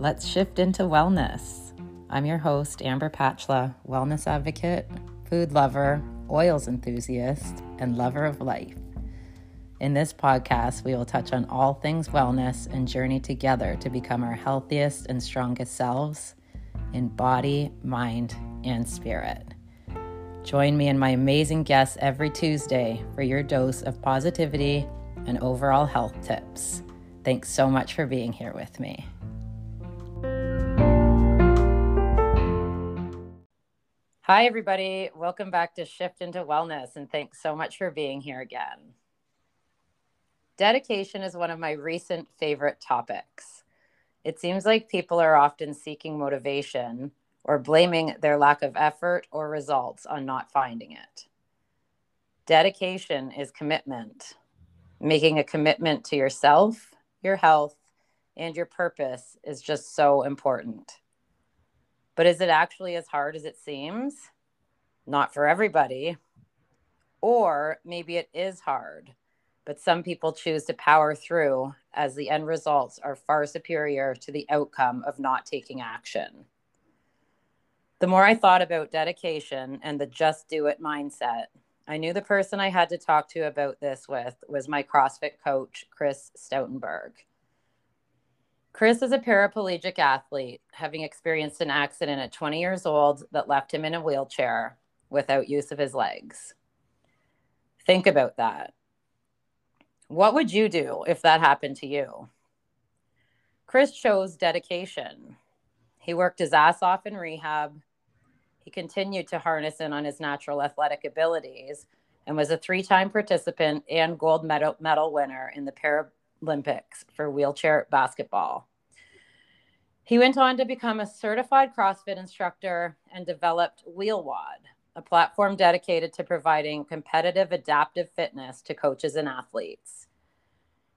let's shift into wellness. I'm your host, Amber Patchla, wellness advocate, food lover, oils enthusiast, and lover of life. In this podcast, we will touch on all things wellness and journey together to become our healthiest and strongest selves in body, mind, and spirit. Join me and my amazing guests every Tuesday for your dose of positivity and overall health tips. Thanks so much for being here with me. Hi, everybody. Welcome back to Shift into Wellness, and thanks so much for being here again. Dedication is one of my recent favorite topics. It seems like people are often seeking motivation or blaming their lack of effort or results on not finding it. Dedication is commitment, making a commitment to yourself, your health, and your purpose is just so important. But is it actually as hard as it seems? Not for everybody. Or maybe it is hard, but some people choose to power through as the end results are far superior to the outcome of not taking action. The more I thought about dedication and the just do it mindset, I knew the person I had to talk to about this with was my CrossFit coach, Chris Stoutenburg. Chris is a paraplegic athlete, having experienced an accident at 20 years old that left him in a wheelchair without use of his legs. Think about that. What would you do if that happened to you? Chris chose dedication. He worked his ass off in rehab. He continued to harness in on his natural athletic abilities and was a three time participant and gold medal, medal winner in the Paralympics for wheelchair basketball. He went on to become a certified CrossFit instructor and developed WheelWOD, a platform dedicated to providing competitive adaptive fitness to coaches and athletes.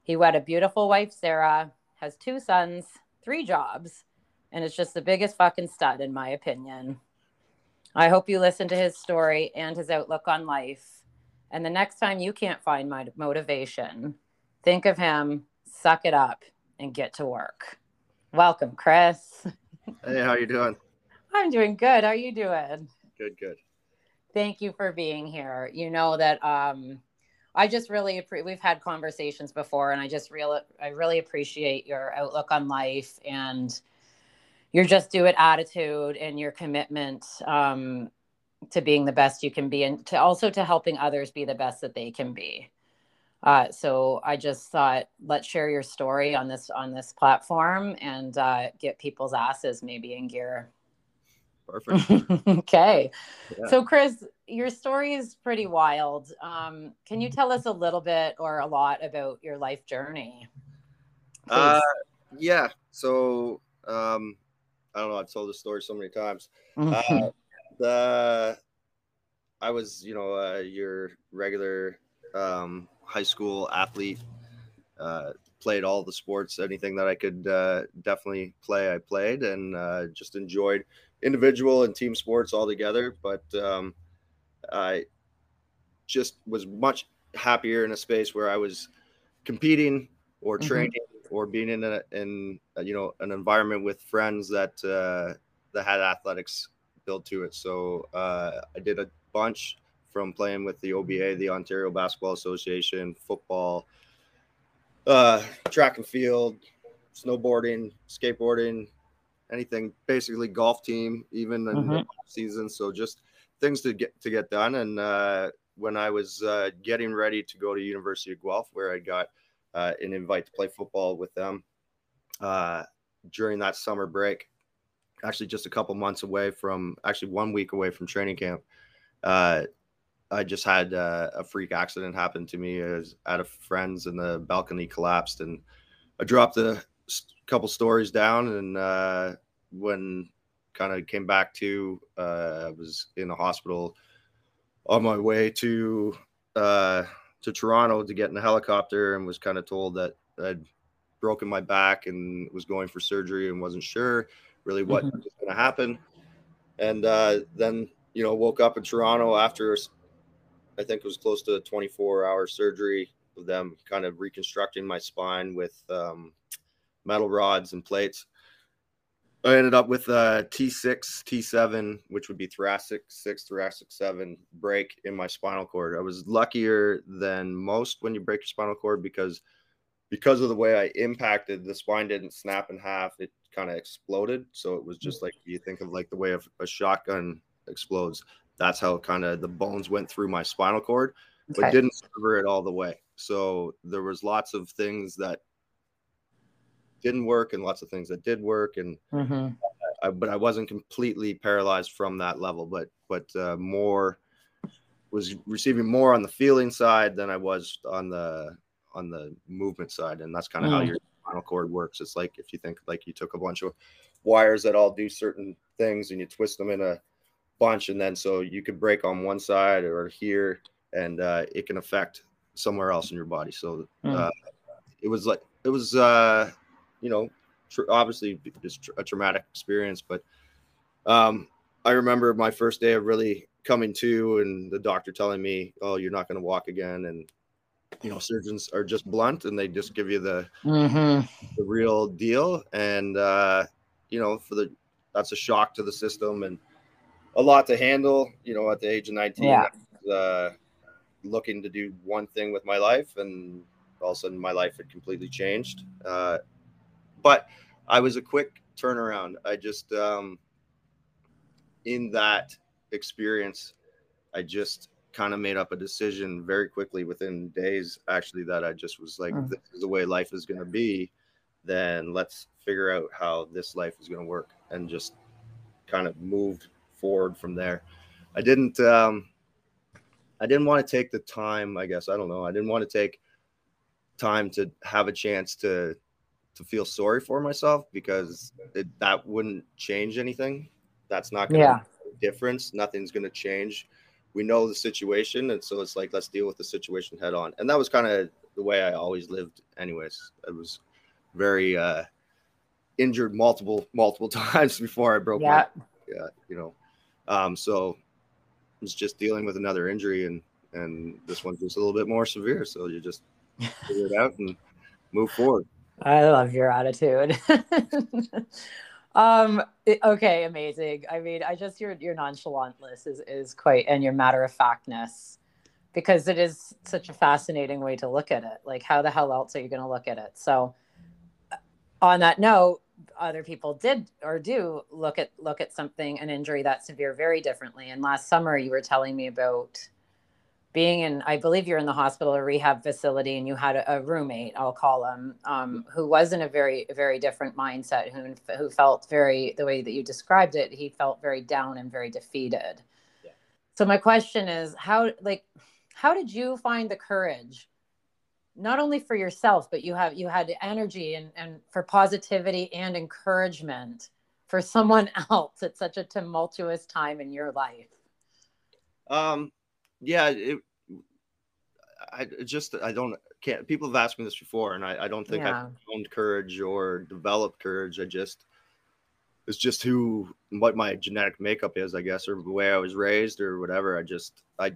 He wed a beautiful wife, Sarah, has two sons, three jobs, and is just the biggest fucking stud, in my opinion. I hope you listen to his story and his outlook on life. And the next time you can't find my motivation, think of him, suck it up, and get to work. Welcome, Chris. Hey, how you doing? I'm doing good. How are you doing? Good, good. Thank you for being here. You know that um, I just really appreciate. we've had conversations before, and I just really I really appreciate your outlook on life and your just do it attitude and your commitment um, to being the best you can be, and to also to helping others be the best that they can be. Uh, so I just thought, let's share your story on this on this platform and uh, get people's asses maybe in gear. Perfect. okay. Yeah. So Chris, your story is pretty wild. Um, can you tell us a little bit or a lot about your life journey? Uh, yeah. So um, I don't know. I've told this story so many times. Uh, the I was, you know, uh, your regular um, high school athlete. Uh, played all the sports, anything that I could uh, definitely play, I played, and uh, just enjoyed individual and team sports all together. But um, I just was much happier in a space where I was competing or mm-hmm. training mm-hmm. or being in a in a, you know an environment with friends that uh, that had athletics built to it. So uh, I did a bunch from playing with the OBA, the Ontario Basketball Association, football, uh, track and field, snowboarding, skateboarding, anything, basically golf team, even in mm-hmm. the season. So just things to get to get done. And uh, when I was uh, getting ready to go to University of Guelph, where I got uh, an invite to play football with them uh, during that summer break, actually just a couple months away from, actually one week away from training camp. I just had uh, a freak accident happen to me as at a friend's and the balcony collapsed and I dropped a couple stories down and uh, when kind of came back to uh, I was in the hospital on my way to uh, to Toronto to get in a helicopter and was kind of told that I'd broken my back and was going for surgery and wasn't sure really what mm-hmm. was going to happen and uh, then you know woke up in Toronto after I think it was close to a 24 hour surgery of them kind of reconstructing my spine with um, metal rods and plates. I ended up with a T6, T7, which would be thoracic six, thoracic seven break in my spinal cord. I was luckier than most when you break your spinal cord because because of the way I impacted, the spine didn't snap in half. It kind of exploded. So it was just like you think of like the way of a shotgun explodes. That's how kind of the bones went through my spinal cord, okay. but didn't cover it all the way. So there was lots of things that didn't work and lots of things that did work and mm-hmm. I, but i wasn't completely paralyzed from that level but but uh, more was receiving more on the feeling side than i was on the on the movement side and that's kind of mm. how your spinal cord works it's like if you think like you took a bunch of wires that all do certain things and you twist them in a bunch and then so you could break on one side or here and uh, it can affect somewhere else in your body so mm. uh, it was like it was uh you know, tr- obviously just a traumatic experience. But um, I remember my first day of really coming to, and the doctor telling me, "Oh, you're not going to walk again," and you know, surgeons are just blunt and they just give you the mm-hmm. the real deal. And uh, you know, for the that's a shock to the system and a lot to handle. You know, at the age of 19, yeah. uh, looking to do one thing with my life, and all of a sudden my life had completely changed. Uh, but I was a quick turnaround. I just um, in that experience, I just kind of made up a decision very quickly within days actually that I just was like, mm. this is the way life is going to be. Then let's figure out how this life is going to work and just kind of moved forward from there. I didn't, um, I didn't want to take the time, I guess, I don't know. I didn't want to take time to have a chance to to feel sorry for myself because it, that wouldn't change anything. That's not going to yeah. Make a difference. Nothing's going to change. We know the situation, and so it's like let's deal with the situation head on. And that was kind of the way I always lived. Anyways, I was very uh, injured multiple multiple times before I broke yeah. my yeah you know. Um, so it's just dealing with another injury, and and this one's just a little bit more severe. So you just figure it out and move forward. I love your attitude. um okay amazing i mean i just your your nonchalantness is is quite and your matter of factness because it is such a fascinating way to look at it like how the hell else are you going to look at it so uh, on that note other people did or do look at look at something an injury that severe very differently. And last summer you were telling me about being in i believe you're in the hospital or rehab facility and you had a, a roommate i'll call him um, who was in a very very different mindset who, who felt very the way that you described it he felt very down and very defeated. Yeah. so my question is how like how did you find the courage not only for yourself but you have you had energy and, and for positivity and encouragement for someone else at such a tumultuous time in your life um yeah, it, I just I don't can't. People have asked me this before, and I, I don't think yeah. I've found courage or developed courage. I just it's just who what my genetic makeup is, I guess, or the way I was raised or whatever. I just I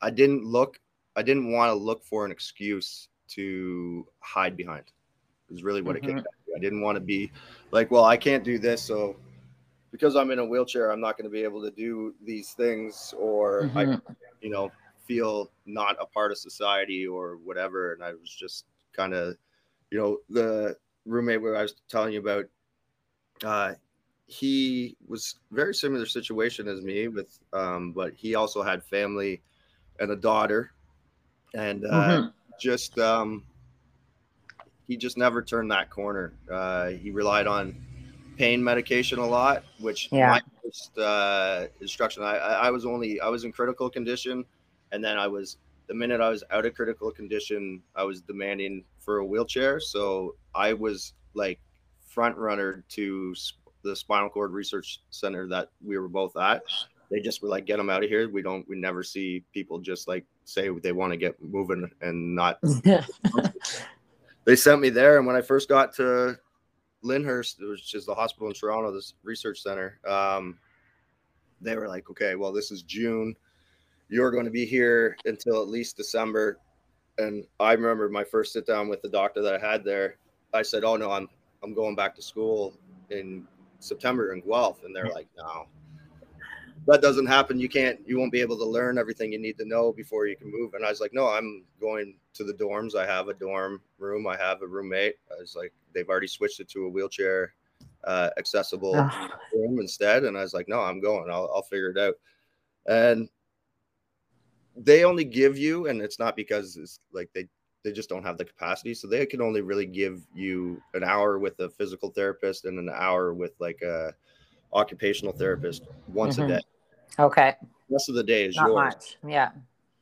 I didn't look I didn't want to look for an excuse to hide behind. Is really what mm-hmm. it came mm-hmm. down to. I didn't want to be like, well, I can't do this, so because I'm in a wheelchair, I'm not going to be able to do these things, or mm-hmm. I, you know, feel not a part of society or whatever. And I was just kind of, you know, the roommate where I was telling you about, uh, he was very similar situation as me with, um, but he also had family and a daughter, and uh, mm-hmm. just um, he just never turned that corner. Uh, he relied on pain medication a lot, which yeah. my first uh, instruction, I, I was only, I was in critical condition. And then I was, the minute I was out of critical condition, I was demanding for a wheelchair. So I was like front runner to the spinal cord research center that we were both at. They just were like, get them out of here. We don't, we never see people just like say they want to get moving and not. they sent me there. And when I first got to Lyndhurst, which is the hospital in Toronto, this research center, um, they were like, okay, well, this is June. You're going to be here until at least December. And I remember my first sit down with the doctor that I had there. I said, oh no, I'm I'm going back to school in September in Guelph, and they're like, no, that doesn't happen. You can't, you won't be able to learn everything you need to know before you can move. And I was like, no, I'm going to the dorms. I have a dorm room. I have a roommate. I was like, they've already switched it to a wheelchair uh, accessible oh. room instead. And I was like, no, I'm going. I'll, I'll figure it out. And they only give you, and it's not because it's like they they just don't have the capacity. So they can only really give you an hour with a physical therapist and an hour with like a occupational therapist once mm-hmm. a day. Okay. The rest of the day is Not yours. Much. Yeah.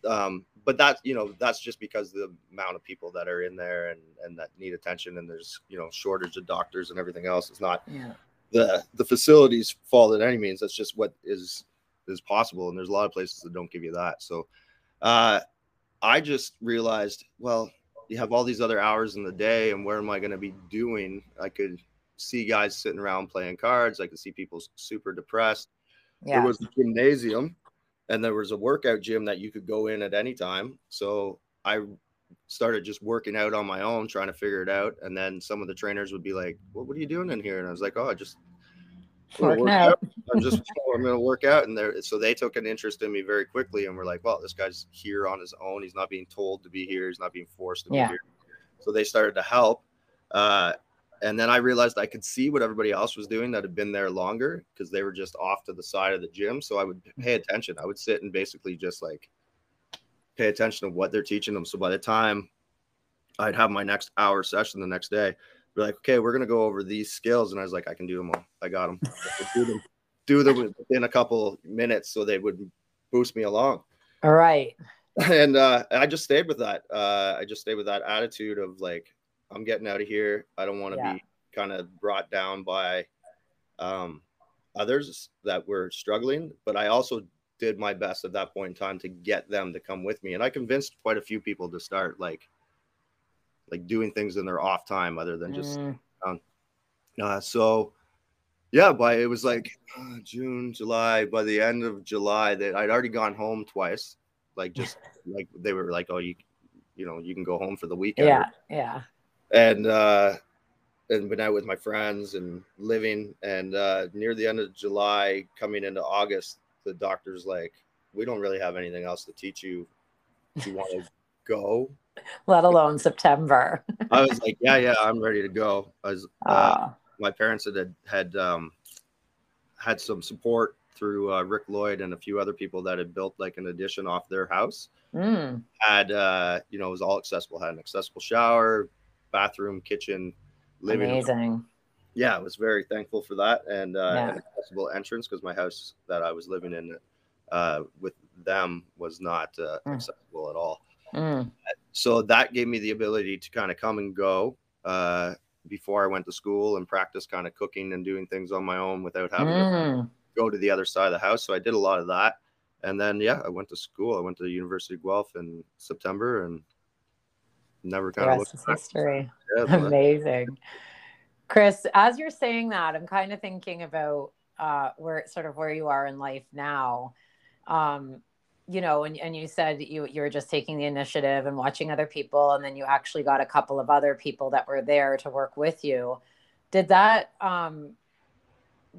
Um, but that's you know that's just because the amount of people that are in there and and that need attention and there's you know shortage of doctors and everything else. It's not yeah. the the facilities fault at any means. That's just what is is possible, and there's a lot of places that don't give you that. So, uh, I just realized, well, you have all these other hours in the day, and where am I going to be doing? I could see guys sitting around playing cards. I could see people super depressed. Yeah. There was a gymnasium, and there was a workout gym that you could go in at any time. So I started just working out on my own, trying to figure it out. And then some of the trainers would be like, "Well, what are you doing in here?" And I was like, "Oh, I just working out. out. I'm just I'm going to work out." And there, so they took an interest in me very quickly, and were like, "Well, this guy's here on his own. He's not being told to be here. He's not being forced to yeah. be here." So they started to help. Uh, and then I realized I could see what everybody else was doing that had been there longer because they were just off to the side of the gym. So I would pay attention. I would sit and basically just like pay attention to what they're teaching them. So by the time I'd have my next hour session the next day, be like, okay, we're gonna go over these skills, and I was like, I can do them all. I got them. do them, do them within a couple minutes, so they would boost me along. All right. And uh, I just stayed with that. Uh, I just stayed with that attitude of like, I'm getting out of here. I don't want to yeah. be kind of brought down by um, others that were struggling, but I also did my best at that point in time to get them to come with me. And I convinced quite a few people to start like like doing things in their off time other than just mm. um, uh, so yeah by it was like uh, june july by the end of july that i'd already gone home twice like just like they were like oh you you know you can go home for the weekend yeah yeah and uh and been out with my friends and living. And uh near the end of july coming into august the doctor's like we don't really have anything else to teach you. If you want to go? Let alone september. I was like yeah yeah i'm ready to go. I was uh, my parents had had um had some support through uh, rick lloyd and a few other people that had built like an addition off their house. Mm. had uh you know it was all accessible had an accessible shower bathroom, kitchen, living Amazing. room. Yeah, I was very thankful for that and uh, yeah. an accessible entrance because my house that I was living in uh, with them was not uh, mm. accessible at all. Mm. So that gave me the ability to kind of come and go uh, before I went to school and practice kind of cooking and doing things on my own without having mm. to go to the other side of the house. So I did a lot of that. And then, yeah, I went to school. I went to the University of Guelph in September and never kind of looked history. Yeah, Amazing. Chris, as you're saying that, I'm kind of thinking about uh, where sort of where you are in life now. Um, you know, and, and you said you you were just taking the initiative and watching other people, and then you actually got a couple of other people that were there to work with you. Did that um,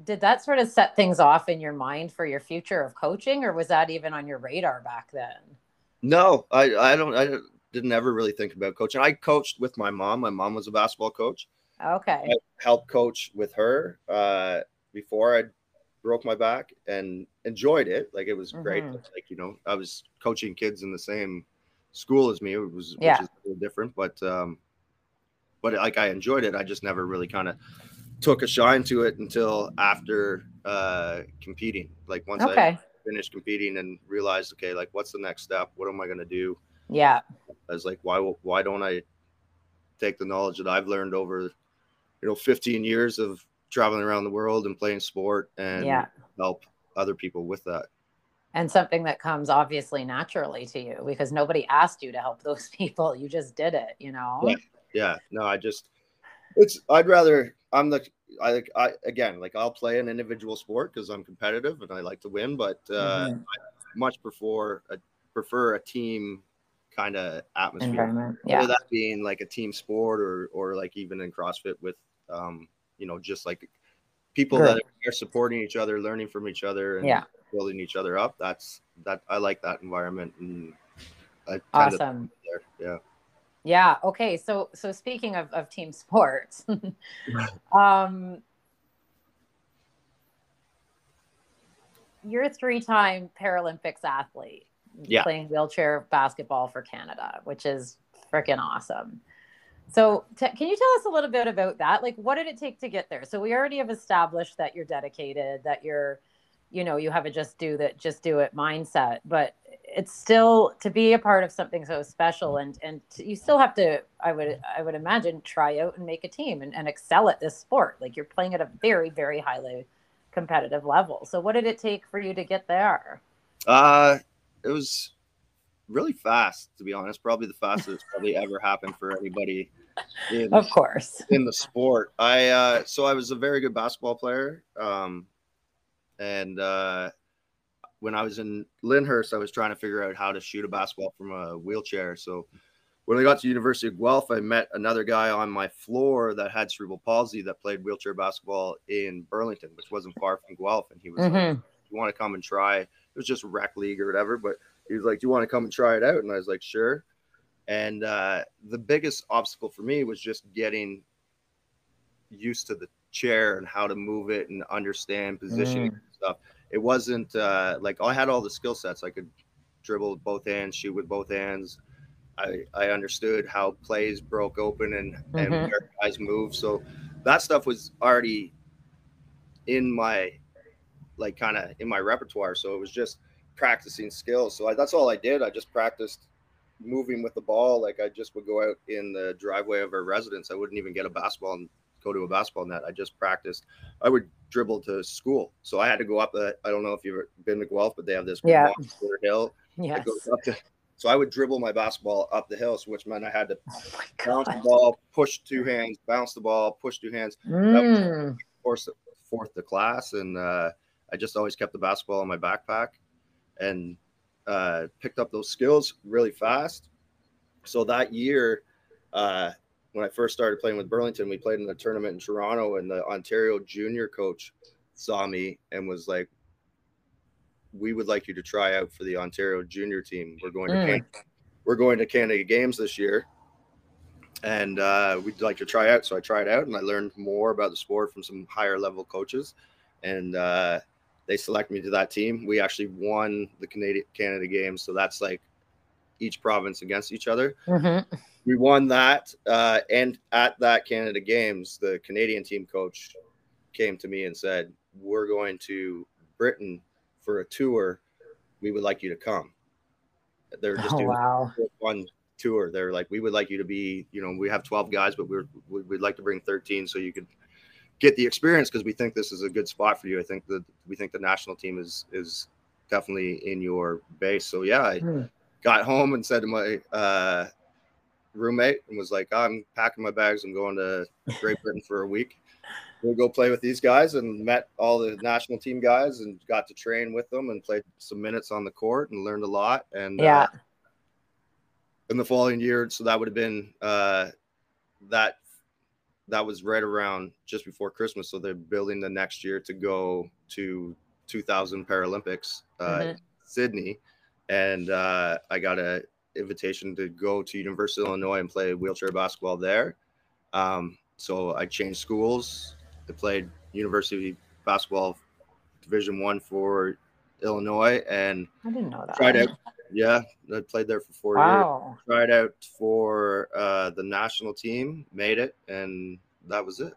did that sort of set things off in your mind for your future of coaching, or was that even on your radar back then? No, I I don't I didn't ever really think about coaching. I coached with my mom. My mom was a basketball coach. Okay. I helped coach with her uh, before I broke my back and enjoyed it. Like it was great. Mm-hmm. Like you know, I was coaching kids in the same school as me. It was yeah. which is a little different, but um, but like I enjoyed it. I just never really kind of took a shine to it until after uh, competing. Like once okay. I finished competing and realized, okay, like what's the next step? What am I going to do? Yeah. I was like, why why don't I take the knowledge that I've learned over, you know, 15 years of traveling around the world and playing sport and yeah. help other people with that. And something that comes obviously naturally to you because nobody asked you to help those people. You just did it, you know? Yeah. yeah. No, I just, it's, I'd rather, I'm the, I, I again, like I'll play an individual sport because I'm competitive and I like to win, but uh, mm-hmm. I much prefer a, prefer a team kind of atmosphere. Yeah. Whether that being like a team sport or or like even in CrossFit with um, you know, just like people Good. that are supporting each other, learning from each other, and yeah. building each other up. That's that I like that environment, and I awesome. Yeah. Yeah. Okay. So so speaking of, of team sports, um, you're a three-time Paralympics athlete. Yeah. Playing wheelchair basketball for Canada, which is freaking awesome. So, t- can you tell us a little bit about that? Like, what did it take to get there? So, we already have established that you're dedicated, that you're, you know, you have a just do that, just do it mindset. But it's still to be a part of something so special, and and to, you still have to, I would, I would imagine, try out and make a team and, and excel at this sport. Like, you're playing at a very, very highly competitive level. So, what did it take for you to get there? Uh, it was really fast, to be honest. Probably the fastest probably ever happened for anybody in, of course in the sport i uh so i was a very good basketball player um and uh when i was in lyndhurst i was trying to figure out how to shoot a basketball from a wheelchair so when i got to university of guelph i met another guy on my floor that had cerebral palsy that played wheelchair basketball in burlington which wasn't far from guelph and he was mm-hmm. like you want to come and try it was just rec league or whatever but he was like do you want to come and try it out and i was like sure and uh, the biggest obstacle for me was just getting used to the chair and how to move it and understand positioning mm. and stuff. It wasn't uh, like I had all the skill sets. I could dribble with both hands, shoot with both hands. I, I understood how plays broke open and, mm-hmm. and where guys move. So that stuff was already in my like kind of in my repertoire. So it was just practicing skills. So I, that's all I did. I just practiced moving with the ball. Like I just would go out in the driveway of our residence. I wouldn't even get a basketball and go to a basketball net. I just practiced. I would dribble to school. So I had to go up the, I don't know if you've been to Guelph, but they have this yeah. hill. Yes. To, so I would dribble my basketball up the hill, which meant I had to oh bounce the ball, push two hands, bounce the ball, push two hands. Mm. Fourth, fourth the class. And uh, I just always kept the basketball in my backpack. And uh, picked up those skills really fast. So that year, uh, when I first started playing with Burlington, we played in a tournament in Toronto, and the Ontario junior coach saw me and was like, "We would like you to try out for the Ontario junior team. We're going to mm. Canada, we're going to Canada Games this year, and uh, we'd like to try out." So I tried out, and I learned more about the sport from some higher level coaches, and uh, they select me to that team. We actually won the Canadian Canada games, so that's like each province against each other. Mm-hmm. We won that, uh, and at that Canada games, the Canadian team coach came to me and said, "We're going to Britain for a tour. We would like you to come." They're just oh, doing wow. one tour. They're like, "We would like you to be, you know, we have 12 guys, but we're we'd like to bring 13 so you could." Get the experience because we think this is a good spot for you. I think that we think the national team is is definitely in your base. So yeah, I mm. got home and said to my uh, roommate and was like, I'm packing my bags. I'm going to Great Britain for a week. We'll go play with these guys and met all the national team guys and got to train with them and played some minutes on the court and learned a lot. And yeah. Uh, in the following year, so that would have been uh, that that was right around just before Christmas. So they're building the next year to go to 2000 Paralympics, uh, mm-hmm. Sydney, and uh, I got a invitation to go to University of Illinois and play wheelchair basketball there. Um, so I changed schools. I played University basketball Division One for Illinois, and I didn't know that. Tried out, yeah, I played there for four wow. years. Tried out for uh, the national team, made it, and that was it.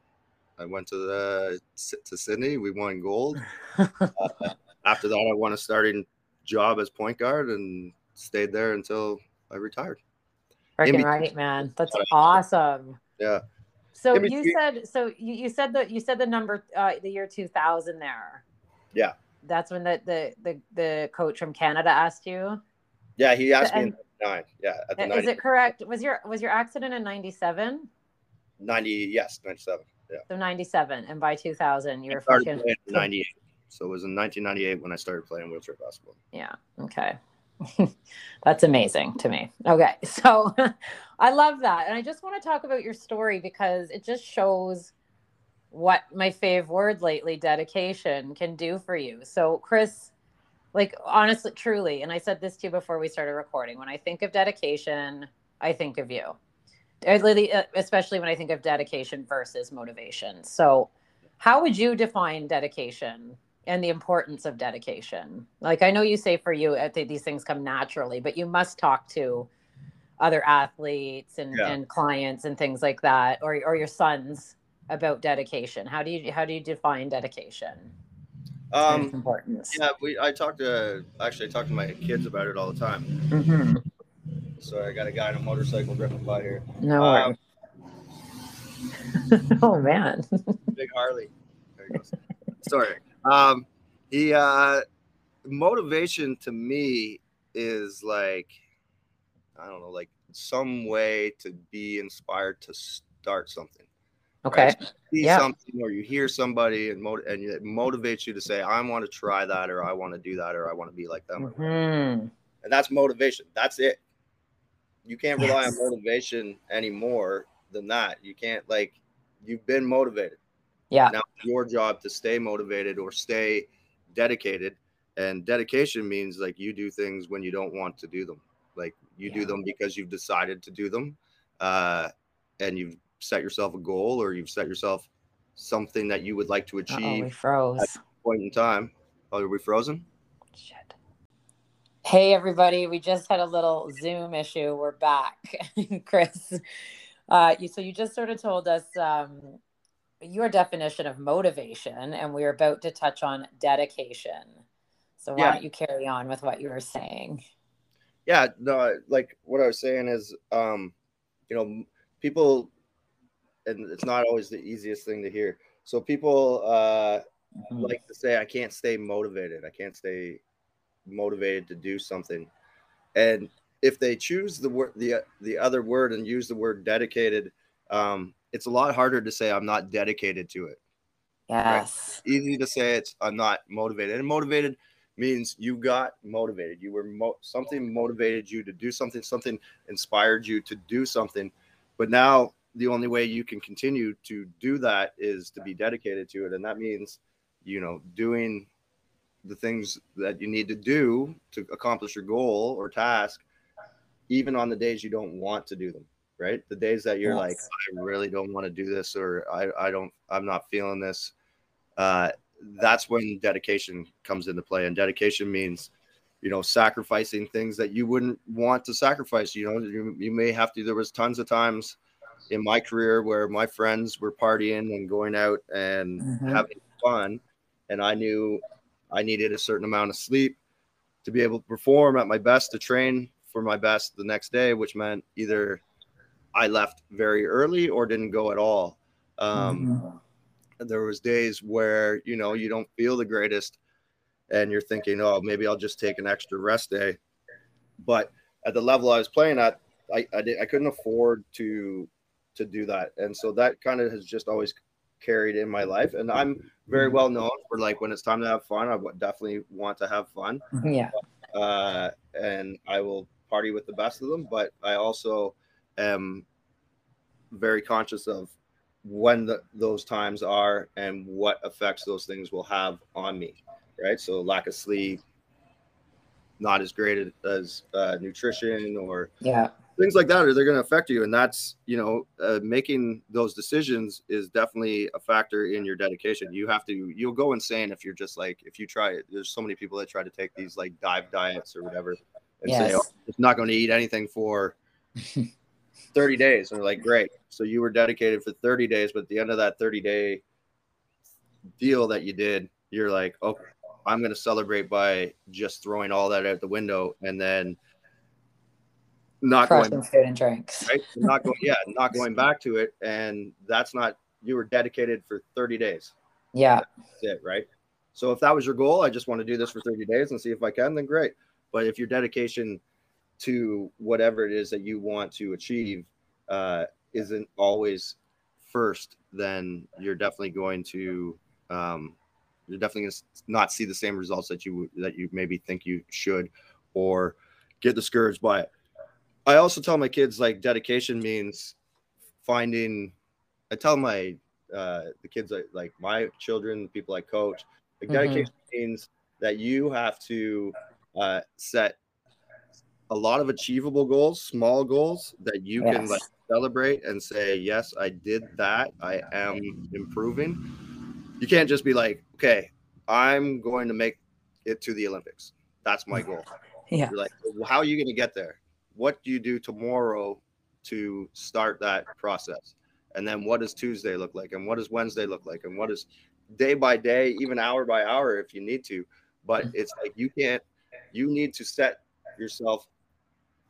I went to the to Sydney. We won gold. uh, after that, I won a starting job as point guard and stayed there until I retired. Freaking right, man. That's awesome. Yeah. So you said so you, you said that you said the number uh, the year two thousand there. Yeah. That's when the, the the the coach from Canada asked you. Yeah, he asked and, me in nine. Yeah, at the uh, is it correct? Was your was your accident in ninety seven? Ninety, yes, ninety seven. Yeah. So ninety seven, and by two thousand, you were fucking ninety eight. So it was in nineteen ninety eight when I started playing wheelchair basketball. Yeah. Okay. That's amazing to me. Okay. So I love that. And I just want to talk about your story because it just shows what my fave word lately, dedication, can do for you. So, Chris, like honestly, truly, and I said this to you before we started recording, when I think of dedication, I think of you. Uh, especially when I think of dedication versus motivation. So, how would you define dedication and the importance of dedication? Like, I know you say for you, these things come naturally, but you must talk to other athletes and, yeah. and clients and things like that, or, or your sons about dedication. How do you how do you define dedication? Um. Yeah, we I talk to actually I talk to my kids about it all the time. Mm-hmm. So I got a guy on a motorcycle driving by here. No. Um, oh man. big Harley. There he goes. Sorry. Um, he uh, motivation to me is like I don't know, like some way to be inspired to start something. Okay. Right? See yeah. something or you hear somebody and mot- and it motivates you to say, I want to try that or I want to do that or I want to be like them. Mm-hmm. And that's motivation. That's it. You can't rely yes. on motivation anymore than that. You can't like you've been motivated. Yeah. Now it's your job to stay motivated or stay dedicated. And dedication means like you do things when you don't want to do them. Like you yeah. do them because you've decided to do them. Uh, and you've set yourself a goal or you've set yourself something that you would like to achieve we froze. at point in time. Oh, are we frozen? Shit. Hey everybody, we just had a little Zoom issue. We're back. Chris, uh, you, so you just sort of told us um, your definition of motivation, and we are about to touch on dedication. So why yeah. don't you carry on with what you were saying? Yeah, no, like what I was saying is, um, you know, people and it's not always the easiest thing to hear. So people uh, mm-hmm. like to say, "I can't stay motivated. I can't stay motivated to do something." And if they choose the word the the other word and use the word dedicated, um, it's a lot harder to say I'm not dedicated to it. Yes, right? easy to say it's I'm not motivated. And motivated means you got motivated. You were mo- something motivated you to do something. Something inspired you to do something. But now the only way you can continue to do that is to be dedicated to it. And that means you know doing the things that you need to do to accomplish your goal or task even on the days you don't want to do them right? The days that you're yes. like i really don't want to do this or i, I don't i'm not feeling this uh, that's when dedication comes into play. And dedication means you know sacrificing things that you wouldn't want to sacrifice. You know you, you may have to there was tons of times in my career where my friends were partying and going out and mm-hmm. having fun and i knew i needed a certain amount of sleep to be able to perform at my best to train for my best the next day which meant either i left very early or didn't go at all um, mm-hmm. there was days where you know you don't feel the greatest and you're thinking oh maybe i'll just take an extra rest day but at the level i was playing at I, I, did, I couldn't afford to to do that. And so that kind of has just always carried in my life. And I'm very well known for like when it's time to have fun, I definitely want to have fun. Yeah. Uh, and I will party with the best of them. But I also am very conscious of when the, those times are and what effects those things will have on me. Right. So lack of sleep, not as great as uh, nutrition or yeah things like that are they're going to affect you and that's you know uh, making those decisions is definitely a factor in your dedication. You have to you'll go insane if you're just like if you try it. There's so many people that try to take these like dive diets or whatever and yes. say oh, it's not going to eat anything for 30 days. And they're like great. So you were dedicated for 30 days but at the end of that 30 day deal that you did you're like okay i'm going to celebrate by just throwing all that out the window and then not going food and drinks. Right? Not going, yeah, not going back to it, and that's not. You were dedicated for 30 days. Yeah, that's it, right? So if that was your goal, I just want to do this for 30 days and see if I can, then great. But if your dedication to whatever it is that you want to achieve uh, isn't always first, then you're definitely going to um, you're definitely going to not see the same results that you that you maybe think you should, or get discouraged by it. I also tell my kids like dedication means finding. I tell my uh, the kids like my children, people I coach. Like mm-hmm. dedication means that you have to uh, set a lot of achievable goals, small goals that you yes. can like celebrate and say, yes, I did that. I am improving. You can't just be like, okay, I'm going to make it to the Olympics. That's my goal. Yeah. You're like, well, how are you going to get there? What do you do tomorrow to start that process? And then what does Tuesday look like? And what does Wednesday look like? And what is day by day, even hour by hour if you need to. But mm-hmm. it's like you can't, you need to set yourself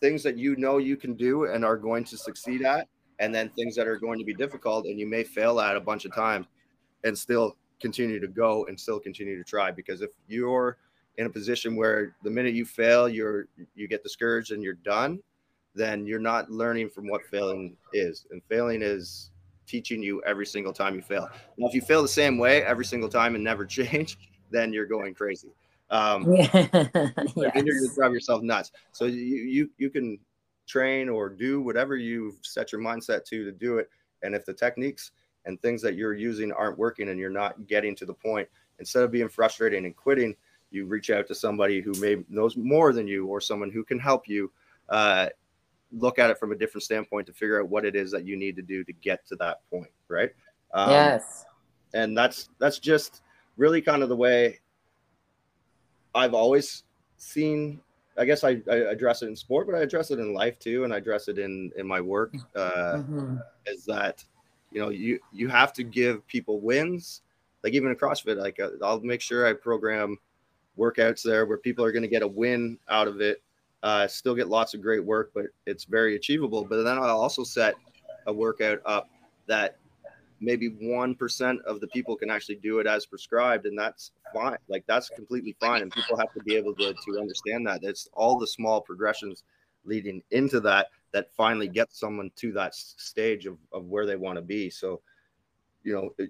things that you know you can do and are going to succeed at, and then things that are going to be difficult and you may fail at a bunch of times and still continue to go and still continue to try. Because if you're in a position where the minute you fail, you're you get discouraged and you're done, then you're not learning from what failing is. And failing is teaching you every single time you fail. Now, if you fail the same way every single time and never change, then you're going crazy. Um, yes. you're going to drive yourself nuts. So you, you you can train or do whatever you've set your mindset to to do it. And if the techniques and things that you're using aren't working and you're not getting to the point, instead of being frustrated and quitting, you reach out to somebody who may knows more than you or someone who can help you uh, look at it from a different standpoint to figure out what it is that you need to do to get to that point right? Um, yes. and that's that's just really kind of the way i've always seen i guess I, I address it in sport but i address it in life too and i address it in in my work uh mm-hmm. is that you know you you have to give people wins. Like even in crossfit like uh, i'll make sure i program workouts there where people are going to get a win out of it. Uh, still get lots of great work, but it's very achievable. But then I'll also set a workout up that maybe 1% of the people can actually do it as prescribed and that's fine. Like that's completely fine and people have to be able to, to understand that. It's all the small progressions leading into that that finally gets someone to that stage of, of where they want to be. So you know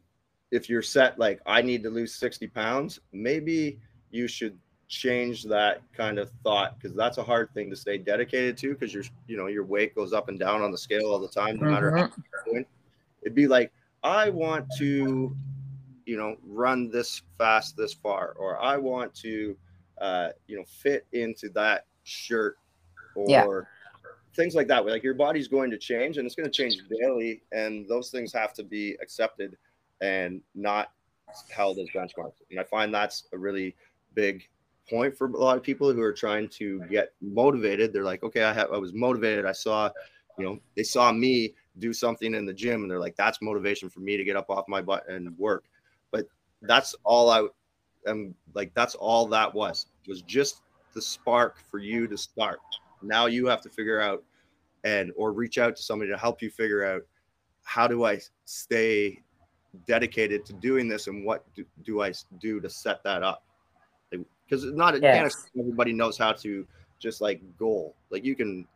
if you're set like i need to lose 60 pounds maybe you should change that kind of thought because that's a hard thing to stay dedicated to because your you know your weight goes up and down on the scale all the time no mm-hmm. matter how you're doing. It'd be like I want to you know run this fast this far or I want to uh, you know fit into that shirt or yeah. things like that. Like your body's going to change and it's going to change daily and those things have to be accepted and not held as benchmarks. And I find that's a really big point for a lot of people who are trying to get motivated. They're like, okay, I have, I was motivated. I saw, you know, they saw me do something in the gym, and they're like, that's motivation for me to get up off my butt and work. But that's all I am like. That's all that was. Was just the spark for you to start. Now you have to figure out and or reach out to somebody to help you figure out how do I stay dedicated to doing this and what do, do I do to set that up because it's not yes. everybody knows how to just like goal. Like you can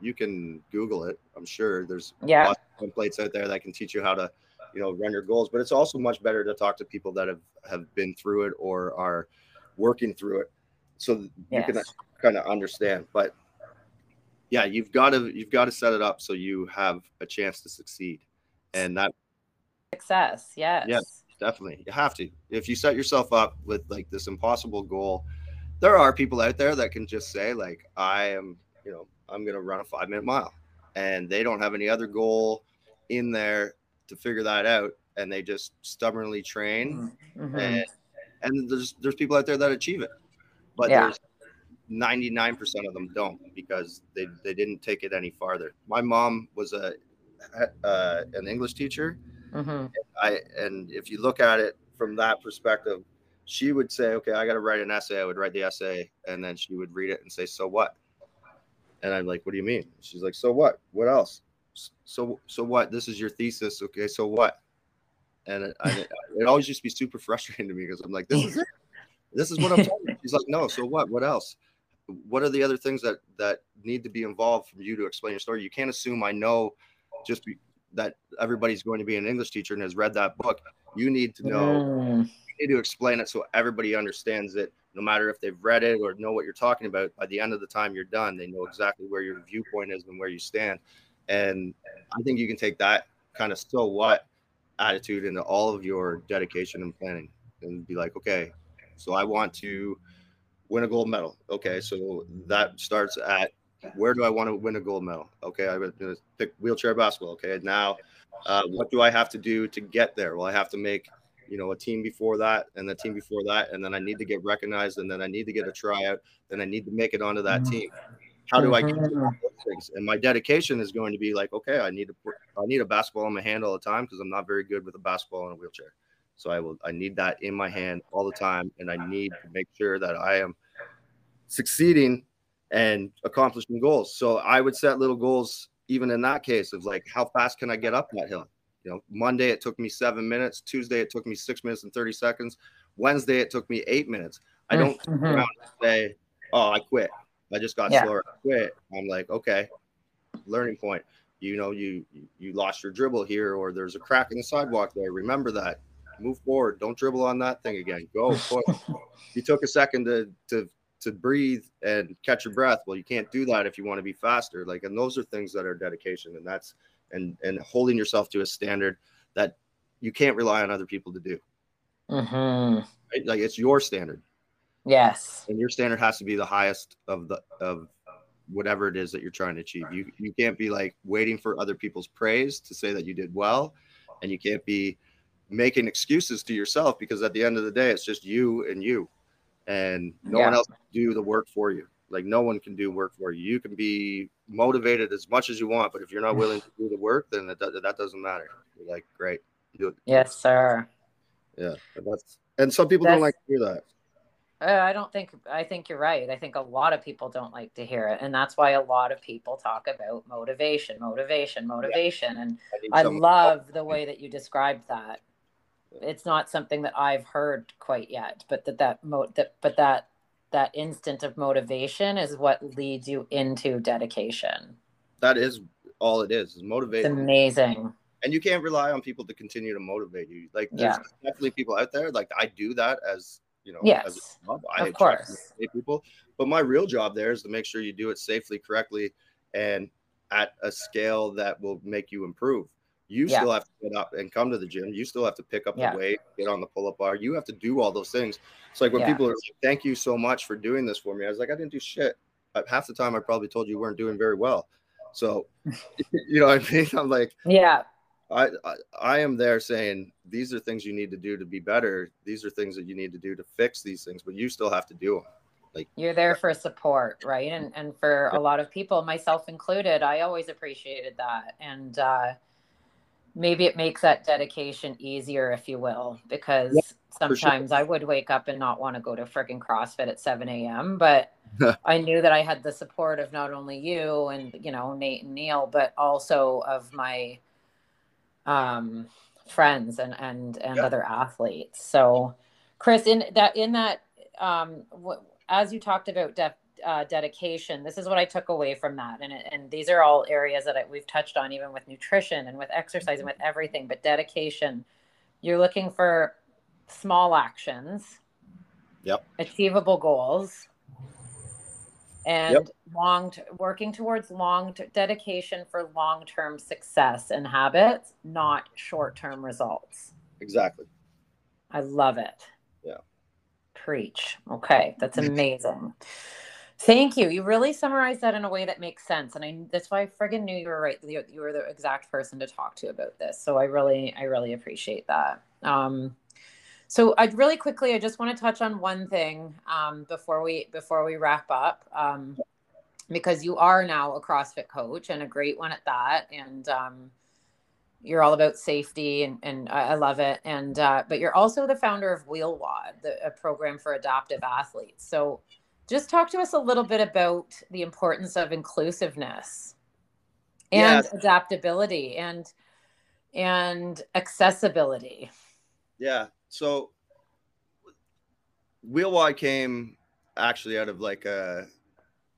you can Google it. I'm sure there's yeah templates out there that can teach you how to you know run your goals. But it's also much better to talk to people that have have been through it or are working through it, so yes. you can kind of understand. But yeah, you've got to you've got to set it up so you have a chance to succeed, and that success. Yes. Yes definitely. You have to. If you set yourself up with like this impossible goal, there are people out there that can just say, like, I am, you know, I'm going to run a five minute mile. And they don't have any other goal in there to figure that out. And they just stubbornly train. Mm-hmm. And, and there's, there's people out there that achieve it. But yeah. there's 99% of them don't because they, they didn't take it any farther. My mom was a, uh, an English teacher Mm-hmm. I and if you look at it from that perspective, she would say, "Okay, I got to write an essay." I would write the essay, and then she would read it and say, "So what?" And I'm like, "What do you mean?" She's like, "So what? What else?" So so what? This is your thesis, okay? So what? And I, it always used to be super frustrating to me because I'm like, "This is it. This is what I'm talking." She's like, "No. So what? What else?" What are the other things that that need to be involved from you to explain your story? You can't assume I know just be, that everybody's going to be an English teacher and has read that book. You need to know, mm. you need to explain it so everybody understands it, no matter if they've read it or know what you're talking about. By the end of the time you're done, they know exactly where your viewpoint is and where you stand. And I think you can take that kind of so what attitude into all of your dedication and planning and be like, okay, so I want to win a gold medal. Okay, so that starts at where do I want to win a gold medal? Okay, I'm going to pick wheelchair basketball. Okay, now uh, what do I have to do to get there? Well, I have to make you know a team before that and the team before that and then i need to get recognized and then i need to get a tryout then i need to make it onto that mm-hmm. team how do i get those things and my dedication is going to be like okay i need to put, i need a basketball in my hand all the time because i'm not very good with a basketball in a wheelchair so i will i need that in my hand all the time and i need to make sure that i am succeeding and accomplishing goals so i would set little goals even in that case of like how fast can i get up that hill you know, Monday it took me seven minutes. Tuesday it took me six minutes and 30 seconds. Wednesday it took me eight minutes. I don't mm-hmm. say, oh, I quit. I just got yeah. slower. I quit. I'm like, okay, learning point. You know, you you lost your dribble here, or there's a crack in the sidewalk there. Remember that. Move forward. Don't dribble on that thing again. Go. you took a second to to to breathe and catch your breath. Well, you can't do that if you want to be faster. Like, and those are things that are dedication, and that's and and holding yourself to a standard that you can't rely on other people to do. Mm-hmm. Right? Like it's your standard. Yes. And your standard has to be the highest of the of whatever it is that you're trying to achieve. You you can't be like waiting for other people's praise to say that you did well, and you can't be making excuses to yourself because at the end of the day, it's just you and you, and no yeah. one else can do the work for you. Like no one can do work for you. You can be motivated as much as you want, but if you're not willing to do the work, then that, that doesn't matter. You're like, great, do it. Yes, sir. Yeah, and that's and some people that's, don't like to hear that. Uh, I don't think I think you're right. I think a lot of people don't like to hear it, and that's why a lot of people talk about motivation, motivation, motivation. Yeah. And I, I love the way that you described that. It's not something that I've heard quite yet, but that that mo- that but that that instant of motivation is what leads you into dedication. That is all it is, is motivation. It's amazing. And you can't rely on people to continue to motivate you. Like there's yeah. definitely people out there. Like I do that as you know, yes, as a job. I of course. people. But my real job there is to make sure you do it safely, correctly, and at a scale that will make you improve. You yeah. still have to get up and come to the gym. You still have to pick up yeah. the weight, get on the pull up bar. You have to do all those things. It's like when yeah. people are like, thank you so much for doing this for me. I was like, I didn't do shit. Half the time, I probably told you, you weren't doing very well. So, you know what I mean? I'm like, yeah. I, I, I am there saying these are things you need to do to be better. These are things that you need to do to fix these things, but you still have to do them. Like you're there for support, right? And and for a lot of people, myself included, I always appreciated that. And uh, maybe it makes that dedication easier, if you will, because yeah, sometimes sure. I would wake up and not want to go to freaking CrossFit at 7 a.m. But I knew that I had the support of not only you and, you know, Nate and Neil, but also of my um, friends and, and, and yeah. other athletes. So Chris, in that, in that, um, w- as you talked about def- uh, dedication. This is what I took away from that, and and these are all areas that I, we've touched on, even with nutrition and with exercise and with everything. But dedication, you're looking for small actions, yep, achievable goals, and yep. long t- working towards long t- dedication for long term success and habits, not short term results. Exactly. I love it. Yeah. Preach. Okay, that's amazing. Thank you. You really summarized that in a way that makes sense, and I that's why I friggin' knew you were right. You, you were the exact person to talk to about this. So I really, I really appreciate that. Um, so I really quickly, I just want to touch on one thing um, before we before we wrap up, um, because you are now a CrossFit coach and a great one at that, and um, you're all about safety, and, and I love it. And uh, but you're also the founder of WheelWOD, the, a program for adaptive athletes. So just talk to us a little bit about the importance of inclusiveness and yeah. adaptability and and accessibility. Yeah. So WheelWOD came actually out of like a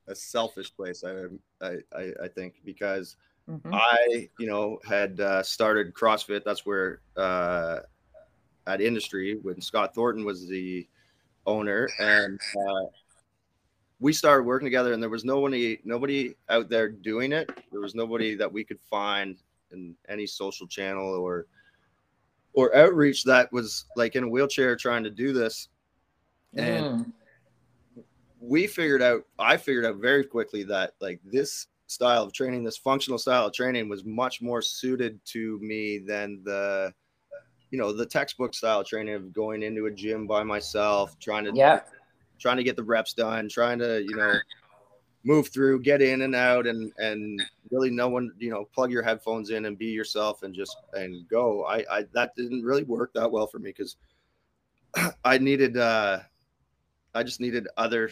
a selfish place. I I I think because mm-hmm. I you know had uh, started CrossFit. That's where uh, at industry when Scott Thornton was the owner and uh, we started working together and there was nobody nobody out there doing it. There was nobody that we could find in any social channel or or outreach that was like in a wheelchair trying to do this. And mm. we figured out i figured out very quickly that like this style of training this functional style of training was much more suited to me than the you know the textbook style training of going into a gym by myself trying to yeah trying to get the reps done trying to you know move through get in and out and and really no one you know plug your headphones in and be yourself and just and go. I i that didn't really work that well for me because i needed uh i just needed other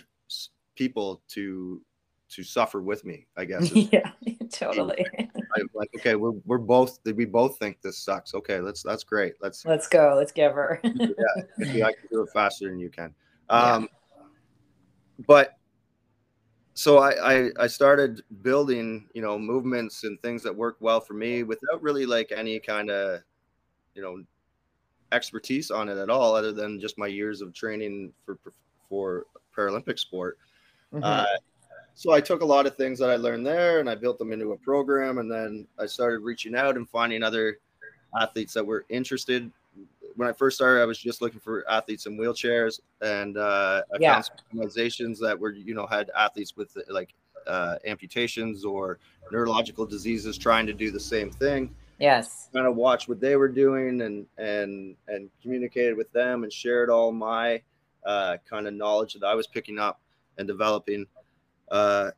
people to to suffer with me i guess yeah totally. I'm like okay we're, we're both we both think this sucks. Okay let's that's great. Let's let's go. Let's give her. Yeah i can do it faster than you can. Um yeah. But so I, I, I started building you know movements and things that work well for me without really like any kind of you know expertise on it at all other than just my years of training for for paralympic sport mm-hmm. uh, so i took a lot of things that i learned there and i built them into a program and then i started reaching out and finding other athletes that were interested when I first started, I was just looking for athletes in wheelchairs, and uh, I yeah. found some organizations that were, you know, had athletes with like uh, amputations or neurological diseases trying to do the same thing. Yes. Kind of watched what they were doing and and and communicated with them and shared all my uh, kind of knowledge that I was picking up and developing. Uh,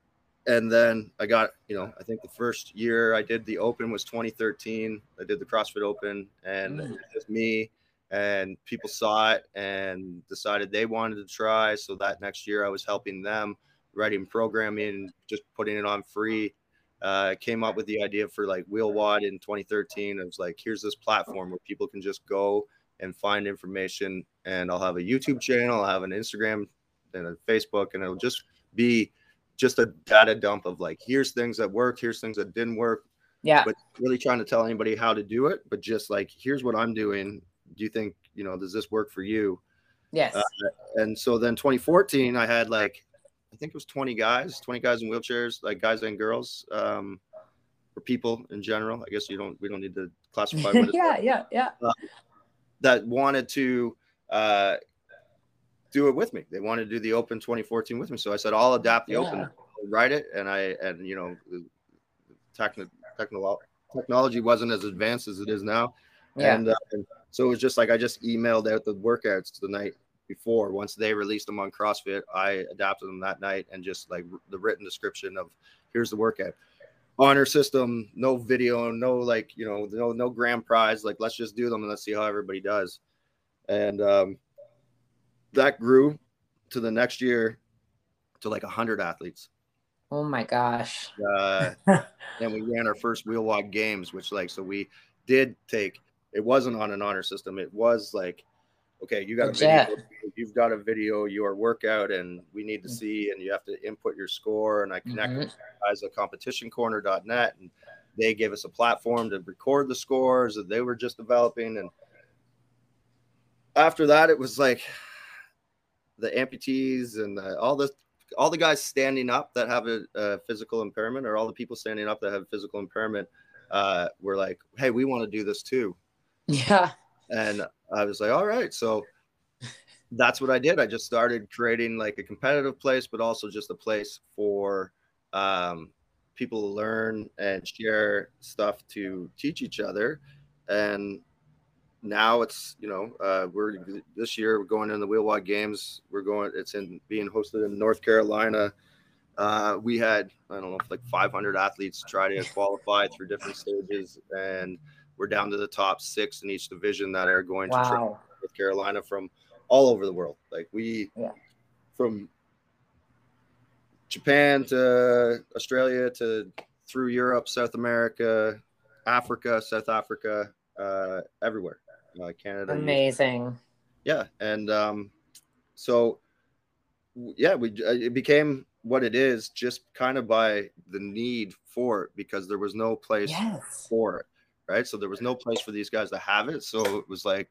and then I got, you know, I think the first year I did the Open was 2013. I did the CrossFit Open, and mm. it was me and people saw it and decided they wanted to try. So that next year, I was helping them writing programming, just putting it on free. Uh, came up with the idea for like WheelWOD in 2013. It was like, here's this platform where people can just go and find information. And I'll have a YouTube channel, I'll have an Instagram and a Facebook, and it'll just be just a data dump of like, here's things that worked, here's things that didn't work. Yeah. But really trying to tell anybody how to do it, but just like, here's what I'm doing do you think you know does this work for you? Yes. Uh, and so then 2014 i had like i think it was 20 guys 20 guys in wheelchairs like guys and girls um or people in general. I guess you don't we don't need to classify yeah yeah yeah. Uh, that wanted to uh do it with me. They wanted to do the open 2014 with me. So i said i'll adapt the yeah. open write it and i and you know techn- technolo- technology wasn't as advanced as it is now. Yeah. and, uh, and so it was just like I just emailed out the workouts the night before. Once they released them on CrossFit, I adapted them that night and just like the written description of here's the workout. Honor system, no video, no like you know, no no grand prize. Like let's just do them and let's see how everybody does. And um, that grew to the next year to like hundred athletes. Oh my gosh! Uh, and we ran our first WheelWOD games, which like so we did take it wasn't on an honor system. It was like, okay, you got a video, you've got a video your workout, and we need to mm. see, and you have to input your score. And I connect mm-hmm. guys at competitioncorner.net, and they gave us a platform to record the scores that they were just developing. And after that, it was like the amputees and the, all the all the guys standing up that have a, a, physical impairment, or all the people standing up that have physical impairment, uh, were like, "Hey, we want to do this too." Yeah. And I was like, all right. So that's what I did. I just started creating like a competitive place, but also just a place for um, people to learn and share stuff to teach each other. And now it's you know uh, we're this year we're going in the WheelWOD Games. We're going. It's in being hosted in North Carolina. Uh, we had I don't know like 500 athletes try to qualify through different stages, and we're down to the top six in each division that are going wow. to with Carolina from all over the world. Like we, yeah. from Japan to Australia to through Europe, South America, Africa, South Africa, uh, everywhere, uh, Canada. Amazing. Yeah, and um, so yeah, we uh, it became what it is just kind of by the need for it because there was no place yes. for it right? So there was no place for these guys to have it. So it was like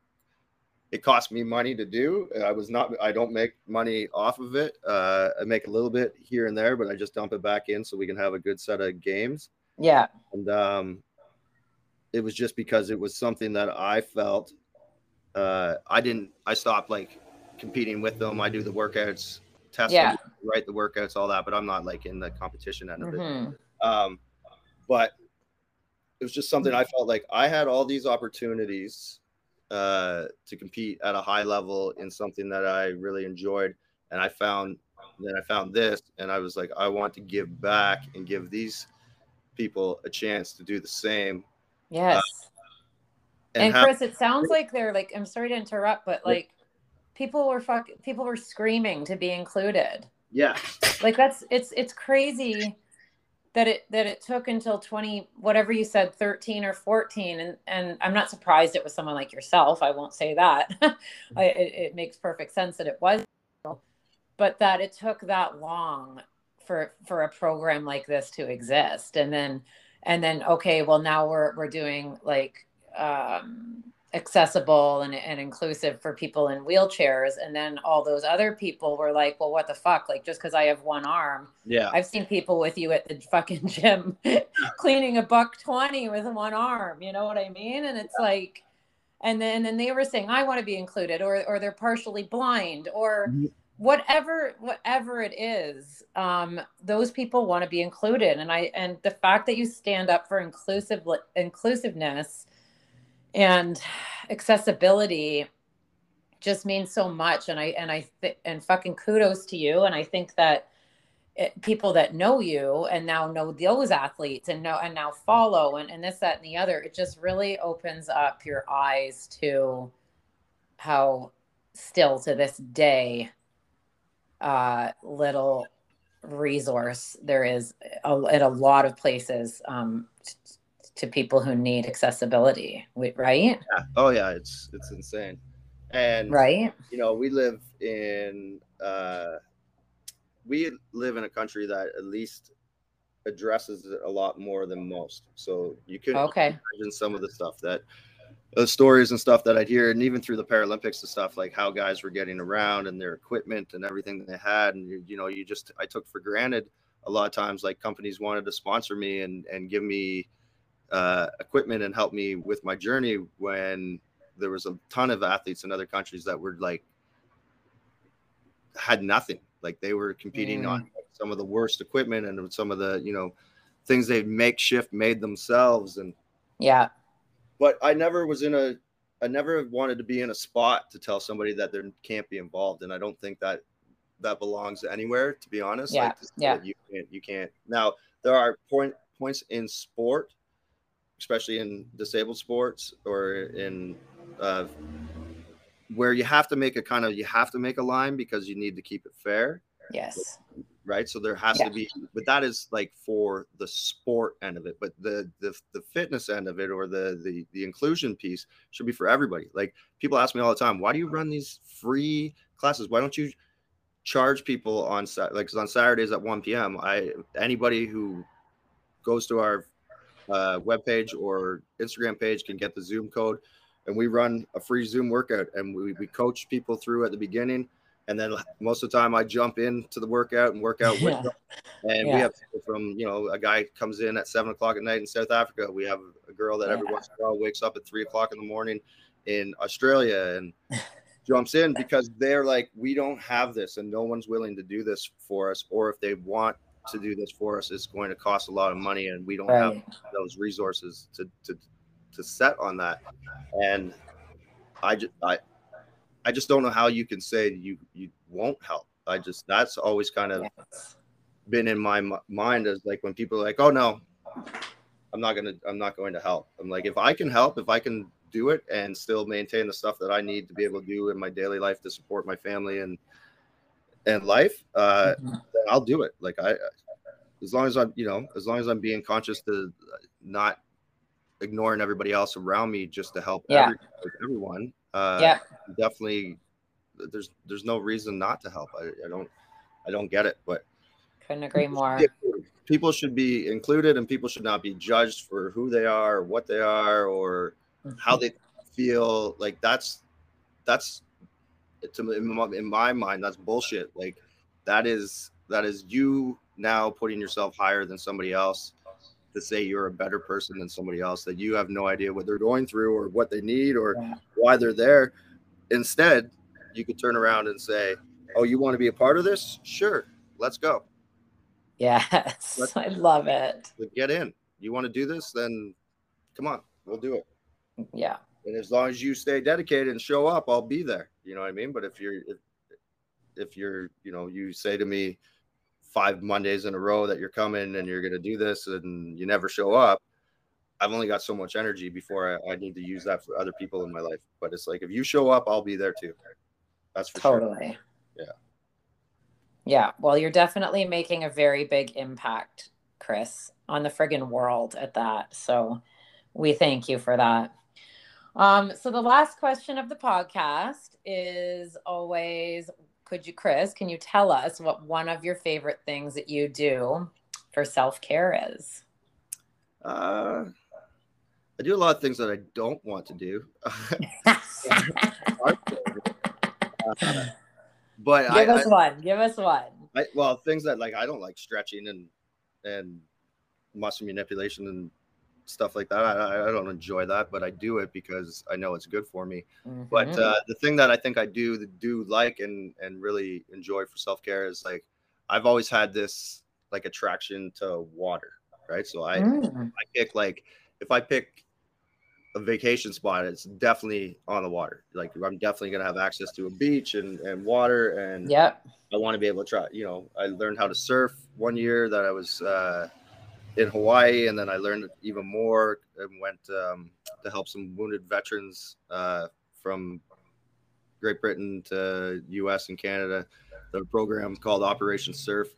it cost me money to do. I was not I don't make money off of it. Uh, I make a little bit here and there, but I just dump it back in so we can have a good set of games. Yeah. And um it was just because it was something that I felt uh, I didn't I stopped like competing with them. I do the workouts, test yeah. them, write the workouts, all that, but I'm not like in the competition end of mm-hmm. it. Um, but it was just something I felt like I had all these opportunities uh, to compete at a high level in something that I really enjoyed, and I found then I found this, and I was like, I want to give back and give these people a chance to do the same. Yes. Uh, and, and have- Chris, it sounds like they're like, I'm sorry to interrupt, but like people were fuck people were screaming to be included. Yeah. Like that's it's it's crazy that it that it took until 20 whatever you said 13 or 14 and and i'm not surprised it was someone like yourself i won't say that. It, it, makes perfect sense that it was but that it took that long for for a program like this to exist and then and then okay well now we're we're doing like um accessible and, and inclusive for people in wheelchairs. And then all those other people were like well what the fuck? Like just because i have one arm yeah. I've seen people with you at the fucking gym cleaning a buck 20 with one arm. You know what i mean? And it's yeah. like and then and they were saying i want to be included or or they're partially blind or mm-hmm. whatever whatever it is um those people want to be included. And i and the fact that you stand up for inclusive inclusiveness and accessibility just means so much. And i and i th- and fucking kudos to you. And i think that it, people that know you and now know those athletes and know and now follow and, and this that and the other it just really opens up your eyes to how still to this day uh little resource there is a, at a lot of places um to people who need accessibility, right? Yeah. Oh yeah, it's it's insane. And right, you know, we live in uh we live in a country that at least addresses it a lot more than most. So you can okay. imagine some of the stuff that the stories and stuff that I'd hear, and even through the Paralympics and stuff, like how guys were getting around and their equipment and everything they had, and you, you know, you just I took for granted a lot of times. Like companies wanted to sponsor me and and give me uh, equipment and helped me with my journey when there was a ton of athletes in other countries that were like had nothing. Like they were competing mm. on some of the worst equipment and some of the you know things they makeshift made themselves and yeah. But i never was in a i never wanted to be in a spot to tell somebody that they can't be involved and i don't think that that belongs anywhere to be honest. Yeah like, yeah. you can't you can't. Now there are point points in sport especially in disabled sports or in uh, where you have to make a kind of you have to make a line because you need to keep it fair. Yes. Right. So there has yeah. to be, but that is like for the sport end of it. But the the the fitness end of it or the the the inclusion piece should be for everybody. Like people ask me all the time, why do you run these free classes? Why don't you charge people on like on Saturdays at 1 p.m. I anybody who goes to our uh, webpage or Instagram page can get the Zoom code. And we run a free Zoom workout and we, we coach people through at the beginning. And then most of the time I jump into the workout and work out with them. And yeah. we have people from, you know, a guy comes in at seven o'clock at night in South Africa. We have a girl that yeah. every once in a while wakes up at three o'clock in the morning in Australia and jumps in because they're like, we don't have this and no one's willing to do this for us. Or if they want to do this for us is going to cost a lot of money, and we don't right. have those resources to to to set on that. And I just I I just don't know how you can say you you won't help. I just that's always kind of yes. been in my mind as like when people are like, oh no, I'm not gonna I'm not going to help. I'm like if I can help, if I can do it and still maintain the stuff that I need to be able to do in my daily life to support my family and and life, uh, mm-hmm. I'll do it. Like I, as long as I'm, you know, as long as I'm being conscious to not ignoring everybody else around me just to help yeah. every, everyone. Uh, yeah, definitely. There's there's no reason not to help. I, I don't I don't get it, but couldn't agree more. People should be included, and people should not be judged for who they are, or what they are, or mm-hmm. how they feel. Like that's that's to in my, in my mind that's bullshit like that is that is you now putting yourself higher than somebody else to say you're a better person than somebody else, that you have no idea what they're going through or what they need or yeah. why they're there. Instead, you could turn around and say, Oh, you want to be a part of this? Sure, let's go. Yes, let's, I love it. Get in. You want to do this? Then come on, we'll do it. Mm, yeah. And as long as you stay dedicated and show up, I'll be there. You know what I mean? But if you're if, if you're, you know, you say to me five Mondays in a row that you're coming and you're going to do this and you never show up, I've only got so much energy before I, I, need to use that for other people in my life. But it's like if you show up, I'll be there too. That's for totally. Sure. Yeah. Yeah. Well, you're definitely making a very big impact, Chris, on the friggin' world at that. So we thank you for that. Um, so the last question of the podcast is always could you, Chris, can you tell us what one of your favorite things that you do for self care is? Uh, I do a lot of things that I don't want to do. uh, but give I, us I, one. Give us one. I, well, things that like I don't like stretching and and muscle manipulation and stuff like that. I, I don't enjoy that, but I do it because I know it's good for me. Mm-hmm. But uh, the thing that I think I do do like and and really enjoy for self care is like I've always had this like attraction to water, right? So I mm. I pick like if I pick a vacation spot, it's definitely on the water. Like I'm definitely gonna have access to a beach and and water and yeah. I want to be able to try. You know, I learned how to surf one year that I was. Uh, in Hawaii, and then I learned even more and went um, to help some wounded veterans uh, from Great Britain to U.S. and Canada. The program called Operation Surf,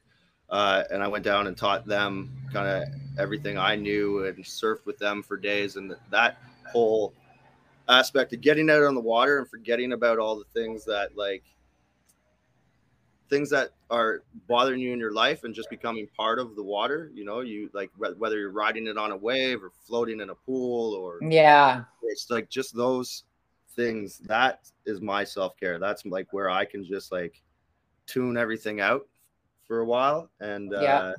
uh, and I went down and taught them kind of everything I knew and surfed with them for days. And that whole aspect of getting out on the water and forgetting about all the things that like things that are bothering you in your life and just becoming part of the water you know you like whether you're riding it on a wave or floating in a pool or yeah. it's like just those things. That is my self-care. That's like where i can just like tune everything out for a while and yeah. uh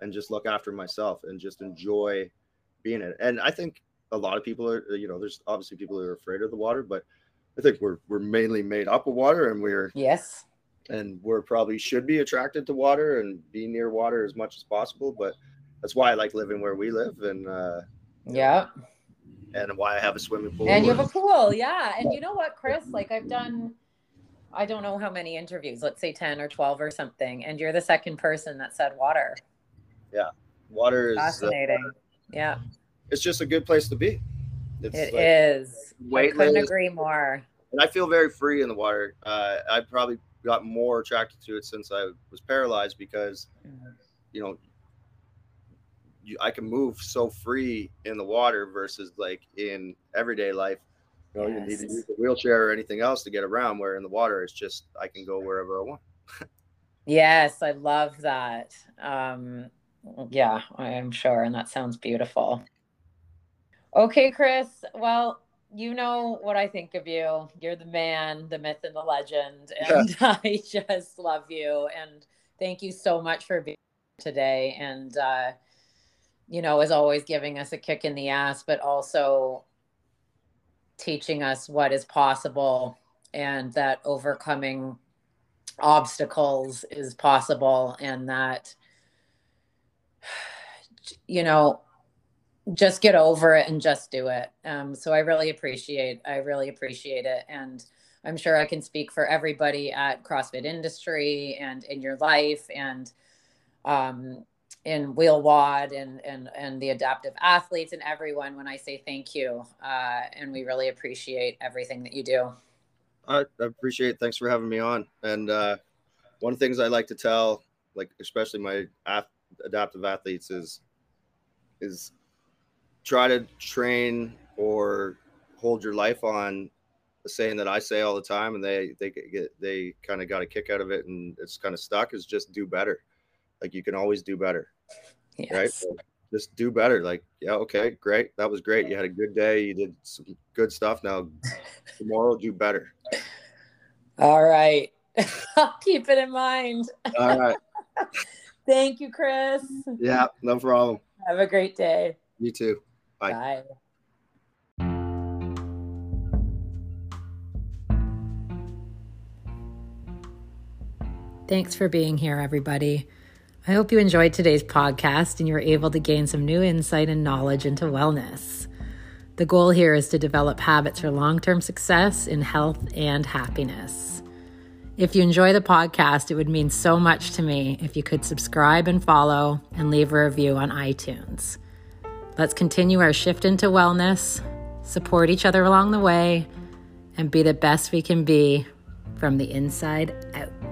and just look after myself and just enjoy being it. And i think a lot of people are you know there's obviously people who are afraid of the water but i think we're we're mainly made up of water and we're yes and we're probably should be attracted to water and be near water as much as possible. But that's why I like living where we live and uh, yeah, and why I have a swimming pool. And you have a pool, yeah. And you know what, Chris? Like I've done, I don't know how many interviews, let's say ten or twelve or something, and you're the second person that said water. Yeah, water is uh, fascinating. Uh, yeah, it's just a good place to be. It's it like is. I couldn't agree more. And I feel very free in the water. Uh, I probably got more attracted to it since I was paralyzed because, you know, you, I can move so free in the water versus like in everyday life. You know, yes. you need to use a wheelchair or anything else to get around. Where in the water, it's just I can go wherever I want. yes, I love that. Um, yeah, I am sure, and that sounds beautiful. Okay, Chris. Well, you know what I think of you. You're the man, the myth, and the legend. And yeah. I just love you. And thank you so much for being today. And, uh, you know, as always, giving us a kick in the ass, but also teaching us what is possible and that overcoming obstacles is possible and that, you know, just get over it and just do it. Um, so I really appreciate, I really appreciate it. And I'm sure I can speak for everybody at CrossFit industry and in your life and um, in Wheel WOD and, and, and the adaptive athletes and everyone when I say thank you. Uh, and we really appreciate everything that you do. I appreciate it. Thanks for having me on. And uh, one of the things I like to tell, like especially my adaptive athletes, is is try to train or hold your life on the saying that I say all the time, and they they get they kind of got a kick out of it, and it's kind of stuck. Is just do better. Like you can always do better, yes. right? So just do better. Like yeah, okay, great, that was great. You had a good day. You did some good stuff. Now tomorrow, do better. All right, I'll keep it in mind. All right. Thank you, Chris. Yeah, no problem. Have a great day. You too. Bye. Bye. Thanks for being here, everybody. I hope you enjoyed today's podcast and you were able to gain some new insight and knowledge into wellness. The goal here is to develop habits for long term success in health and happiness. If you enjoy the podcast, it would mean so much to me if you could subscribe and follow and leave a review on iTunes. Let's continue our shift into wellness, support each other along the way, and be the best we can be from the inside out.